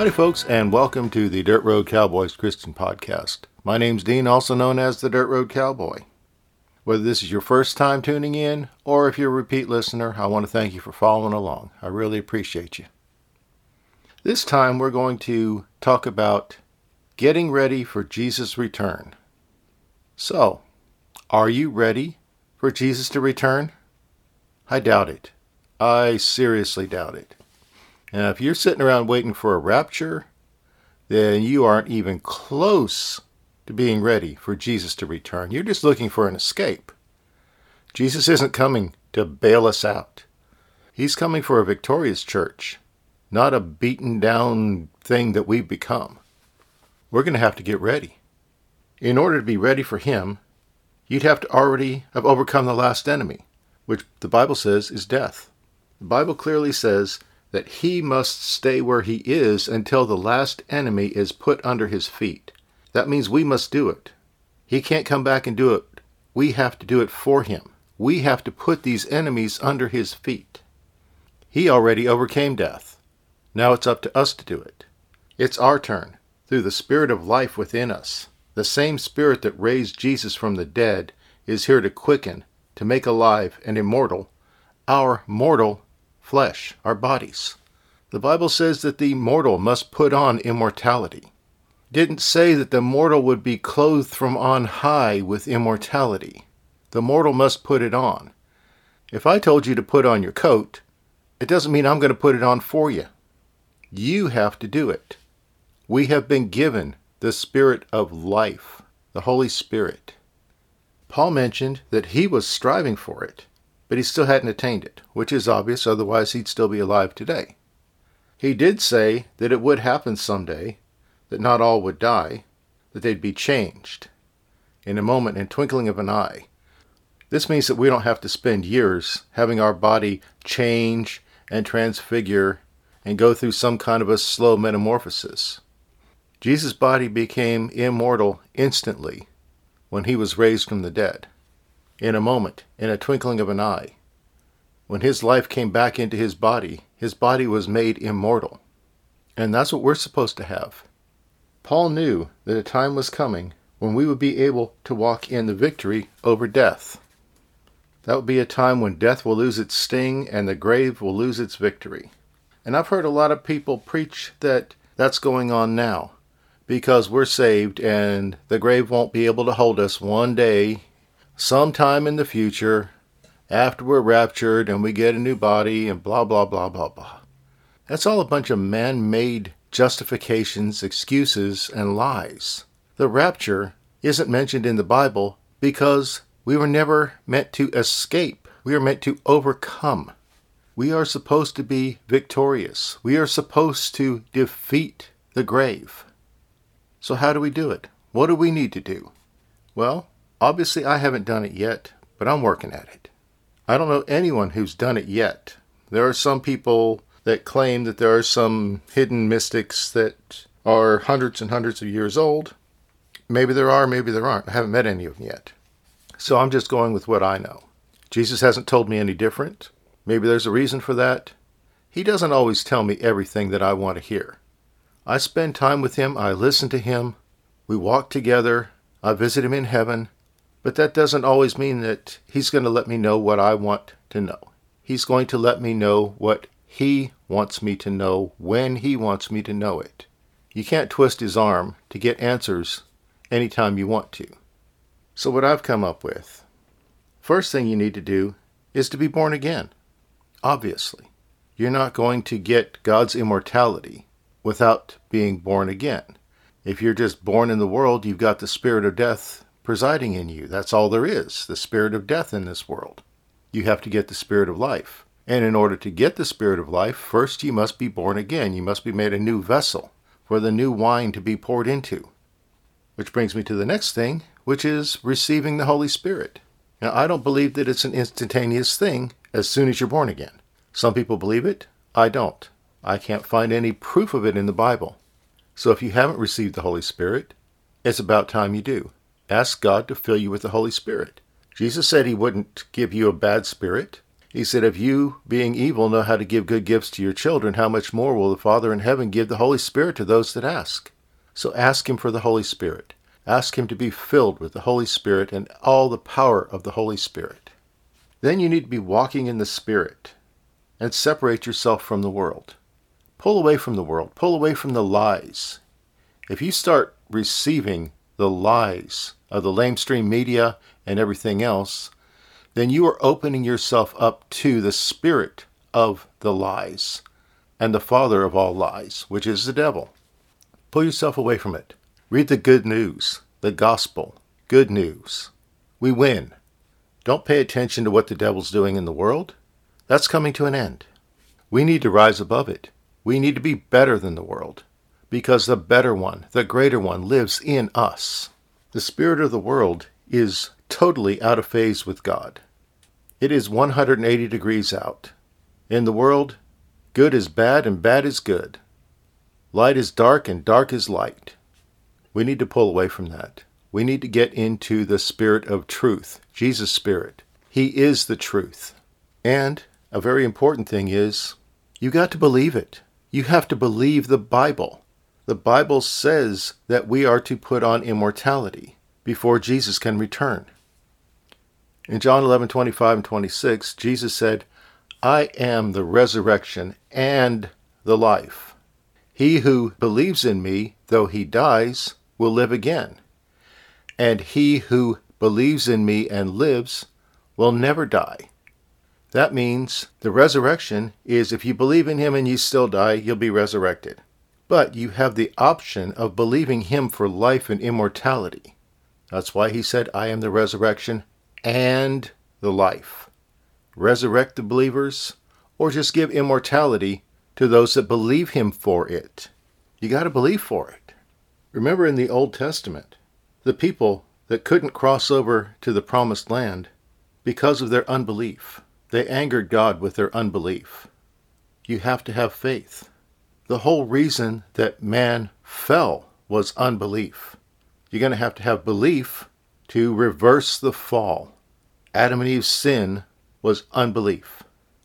Howdy, folks, and welcome to the Dirt Road Cowboys Christian Podcast. My name's Dean, also known as the Dirt Road Cowboy. Whether this is your first time tuning in or if you're a repeat listener, I want to thank you for following along. I really appreciate you. This time we're going to talk about getting ready for Jesus' return. So, are you ready for Jesus to return? I doubt it. I seriously doubt it. Now, if you're sitting around waiting for a rapture, then you aren't even close to being ready for Jesus to return. You're just looking for an escape. Jesus isn't coming to bail us out. He's coming for a victorious church, not a beaten down thing that we've become. We're going to have to get ready. In order to be ready for Him, you'd have to already have overcome the last enemy, which the Bible says is death. The Bible clearly says that he must stay where he is until the last enemy is put under his feet. That means we must do it. He can't come back and do it. We have to do it for him. We have to put these enemies under his feet. He already overcame death. Now it's up to us to do it. It's our turn, through the Spirit of life within us. The same Spirit that raised Jesus from the dead is here to quicken, to make alive and immortal our mortal flesh, our bodies. The Bible says that the mortal must put on immortality. It didn't say that the mortal would be clothed from on high with immortality. The mortal must put it on. If I told you to put on your coat, it doesn't mean I'm going to put it on for you. You have to do it. We have been given the Spirit of life, the Holy Spirit. Paul mentioned that he was striving for it but he still hadn't attained it, which is obvious, otherwise, he'd still be alive today. He did say that it would happen someday, that not all would die, that they'd be changed in a moment, in twinkling of an eye. This means that we don't have to spend years having our body change and transfigure and go through some kind of a slow metamorphosis. Jesus' body became immortal instantly when he was raised from the dead in a moment, in a twinkling of an eye. When his life came back into his body, his body was made immortal. And that's what we're supposed to have. Paul knew that a time was coming when we would be able to walk in the victory over death. That would be a time when death will lose its sting and the grave will lose its victory. And I've heard a lot of people preach that that's going on now because we're saved and the grave won't be able to hold us one day sometime in the future, after we're raptured and we get a new body and blah, blah, blah, blah, blah. That's all a bunch of man made justifications, excuses, and lies. The rapture isn't mentioned in the Bible because we were never meant to escape. We are meant to overcome. We are supposed to be victorious. We are supposed to defeat the grave. So, how do we do it? What do we need to do? Well, Obviously, I haven't done it yet, but I'm working at it. I don't know anyone who's done it yet. There are some people that claim that there are some hidden mystics that are hundreds and hundreds of years old. Maybe there are, maybe there aren't. I haven't met any of them yet. So I'm just going with what I know. Jesus hasn't told me any different. Maybe there's a reason for that. He doesn't always tell me everything that I want to hear. I spend time with him, I listen to him, we walk together, I visit him in heaven, but that doesn't always mean that He's going to let me know what I want to know. He's going to let me know what He wants me to know when He wants me to know it. You can't twist His arm to get answers anytime you want to. So, what I've come up with first thing you need to do is to be born again. Obviously, you're not going to get God's immortality without being born again. If you're just born in the world, you've got the spirit of death presiding in you. That's all there is the spirit of death in this world. You have to get the spirit of life. And in order to get the spirit of life, first you must be born again. You must be made a new vessel for the new wine to be poured into. Which brings me to the next thing, which is receiving the Holy Spirit. Now, I don't believe that it's an instantaneous thing as soon as you're born again. Some people believe it. I don't. I can't find any proof of it in the Bible. So if you haven't received the Holy Spirit, it's about time you do. Ask God to fill you with the Holy Spirit. Jesus said he wouldn't give you a bad spirit. He said, If you, being evil, know how to give good gifts to your children, how much more will the Father in heaven give the Holy Spirit to those that ask? So ask Him for the Holy Spirit. Ask Him to be filled with the Holy Spirit and all the power of the Holy Spirit. Then you need to be walking in the Spirit and separate yourself from the world. Pull away from the world, pull away from the lies. If you start receiving the lies of the lamestream media and everything else, then you are opening yourself up to the spirit of the lies and the father of all lies, which is the devil. Pull yourself away from it. Read the good news, the gospel, good news. We win. Don't pay attention to what the devil's doing in the world. That's coming to an end. We need to rise above it. We need to be better than the world because the better one, the greater one, lives in us. The spirit of the world is totally out of phase with God. It is 180 degrees out. In the world, good is bad and bad is good. Light is dark and dark is light. We need to pull away from that. We need to get into the spirit of truth, Jesus' spirit. He is the truth. And a very important thing is you got to believe it. You have to believe the Bible. The Bible says that we are to put on immortality before Jesus can return. In John 11, 25 and 26, Jesus said, I am the resurrection and the life. He who believes in me, though he dies, will live again. And he who believes in me and lives will never die. That means the resurrection is if you believe in him and you still die, you'll be resurrected. But you have the option of believing him for life and immortality. That's why he said, I am the resurrection and the life. Resurrect the believers, or just give immortality to those that believe him for it. You got to believe for it. Remember in the Old Testament, the people that couldn't cross over to the promised land because of their unbelief. They angered God with their unbelief. You have to have faith. The whole reason that man fell was unbelief. You're going to have to have belief to reverse the fall. Adam and Eve's sin was unbelief.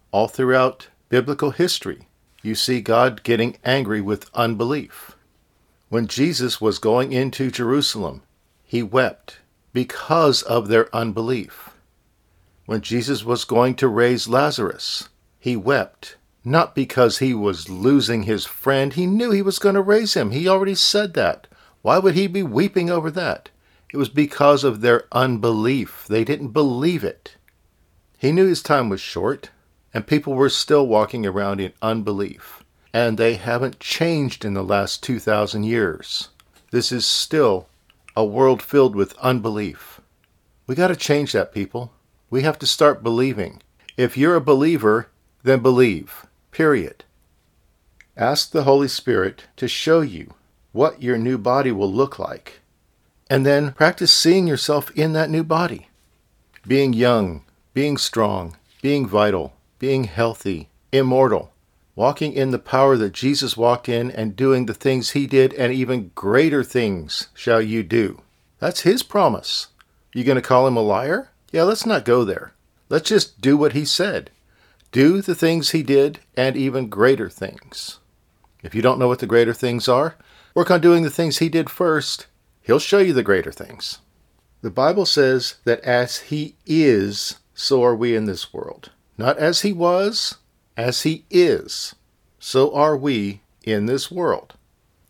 All throughout biblical history, you see God getting angry with unbelief. When Jesus was going into Jerusalem, he wept because of their unbelief. When Jesus was going to raise Lazarus, he wept, not because he was losing his friend. He knew he was going to raise him. He already said that. Why would he be weeping over that? It was because of their unbelief. They didn't believe it. He knew his time was short, and people were still walking around in unbelief. And they haven't changed in the last 2,000 years. This is still a world filled with unbelief. We got to change that, people. We have to start believing. If you're a believer, then believe. Period. Ask the Holy Spirit to show you what your new body will look like. And then practice seeing yourself in that new body. Being young, being strong, being vital, being healthy, immortal, walking in the power that Jesus walked in and doing the things he did, and even greater things shall you do. That's his promise. You going to call him a liar? Yeah, let's not go there. Let's just do what he said. Do the things he did and even greater things. If you don't know what the greater things are, work on doing the things he did first. He'll show you the greater things. The Bible says that as he is, so are we in this world. Not as he was, as he is, so are we in this world.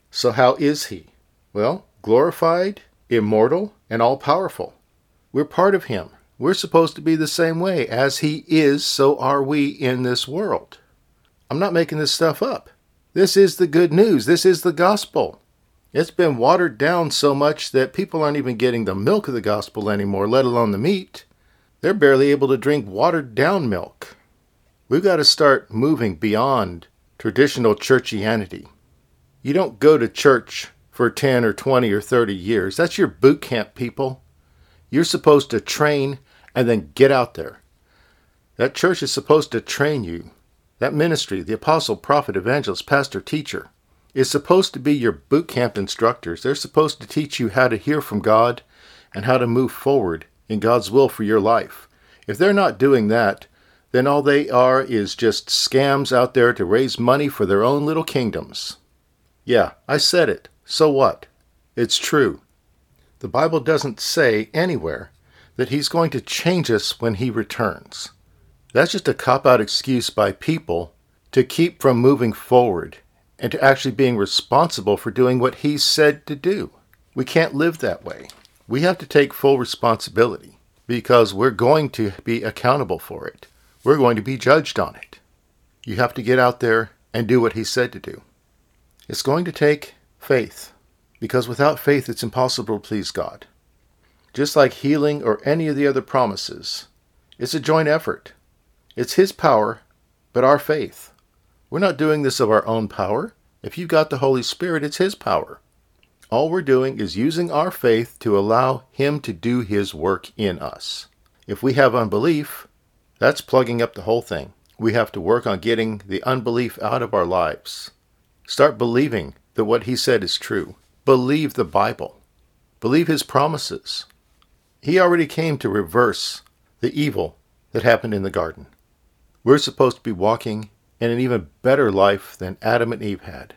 So, how is he? Well, glorified, immortal, and all powerful. We're part of him. We're supposed to be the same way. As He is, so are we in this world. I'm not making this stuff up. This is the good news. This is the gospel. It's been watered down so much that people aren't even getting the milk of the gospel anymore, let alone the meat. They're barely able to drink watered down milk. We've got to start moving beyond traditional churchianity. You don't go to church for 10 or 20 or 30 years. That's your boot camp, people. You're supposed to train and then get out there. That church is supposed to train you. That ministry, the apostle, prophet, evangelist, pastor, teacher, is supposed to be your boot camp instructors. They're supposed to teach you how to hear from God and how to move forward in God's will for your life. If they're not doing that, then all they are is just scams out there to raise money for their own little kingdoms. Yeah, I said it. So what? It's true. The Bible doesn't say anywhere that He's going to change us when He returns. That's just a cop out excuse by people to keep from moving forward and to actually being responsible for doing what He said to do. We can't live that way. We have to take full responsibility because we're going to be accountable for it. We're going to be judged on it. You have to get out there and do what He said to do. It's going to take faith because without faith it's impossible to please God. Just like healing or any of the other promises, it's a joint effort. It's His power, but our faith. We're not doing this of our own power. If you've got the Holy Spirit, it's His power. All we're doing is using our faith to allow Him to do His work in us. If we have unbelief, that's plugging up the whole thing. We have to work on getting the unbelief out of our lives. Start believing that what He said is true. Believe the Bible. Believe His promises. He already came to reverse the evil that happened in the garden. We're supposed to be walking in an even better life than Adam and Eve had.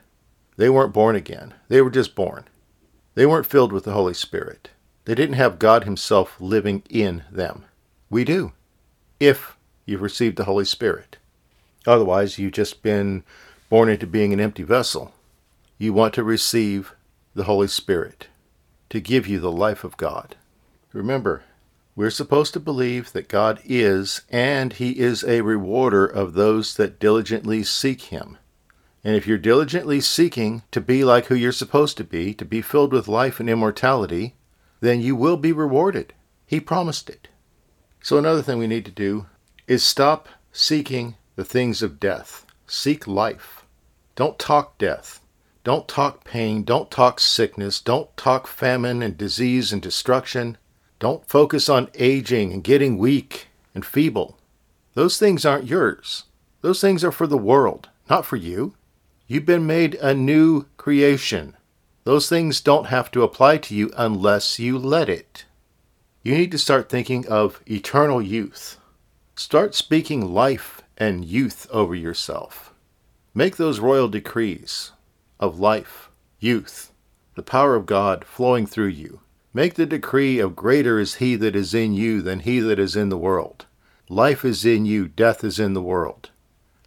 They weren't born again, they were just born. They weren't filled with the Holy Spirit. They didn't have God Himself living in them. We do, if you've received the Holy Spirit. Otherwise, you've just been born into being an empty vessel. You want to receive the Holy Spirit to give you the life of God. Remember, we're supposed to believe that God is, and He is a rewarder of those that diligently seek Him. And if you're diligently seeking to be like who you're supposed to be, to be filled with life and immortality, then you will be rewarded. He promised it. So, another thing we need to do is stop seeking the things of death. Seek life. Don't talk death. Don't talk pain. Don't talk sickness. Don't talk famine and disease and destruction. Don't focus on aging and getting weak and feeble. Those things aren't yours. Those things are for the world, not for you. You've been made a new creation. Those things don't have to apply to you unless you let it. You need to start thinking of eternal youth. Start speaking life and youth over yourself. Make those royal decrees of life, youth, the power of God flowing through you. Make the decree of greater is he that is in you than he that is in the world. Life is in you, death is in the world.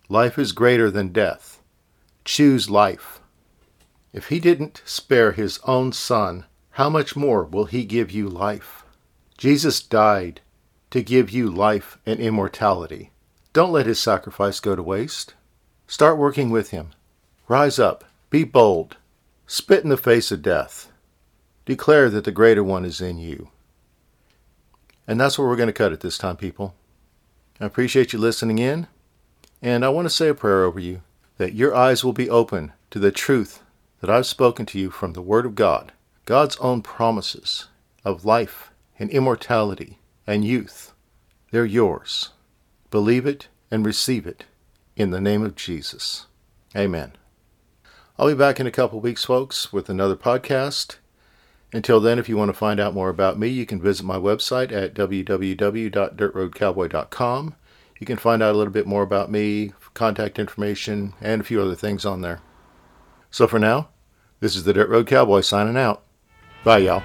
Life is greater than death. Choose life. If he didn't spare his own son, how much more will he give you life? Jesus died to give you life and immortality. Don't let his sacrifice go to waste. Start working with him. Rise up. Be bold. Spit in the face of death. Declare that the greater one is in you. And that's where we're going to cut it this time, people. I appreciate you listening in, and I want to say a prayer over you that your eyes will be open to the truth that I've spoken to you from the Word of God, God's own promises of life and immortality and youth. They're yours. Believe it and receive it in the name of Jesus. Amen. I'll be back in a couple weeks, folks, with another podcast. Until then, if you want to find out more about me, you can visit my website at www.dirtroadcowboy.com. You can find out a little bit more about me, contact information, and a few other things on there. So for now, this is the Dirt Road Cowboy signing out. Bye, y'all.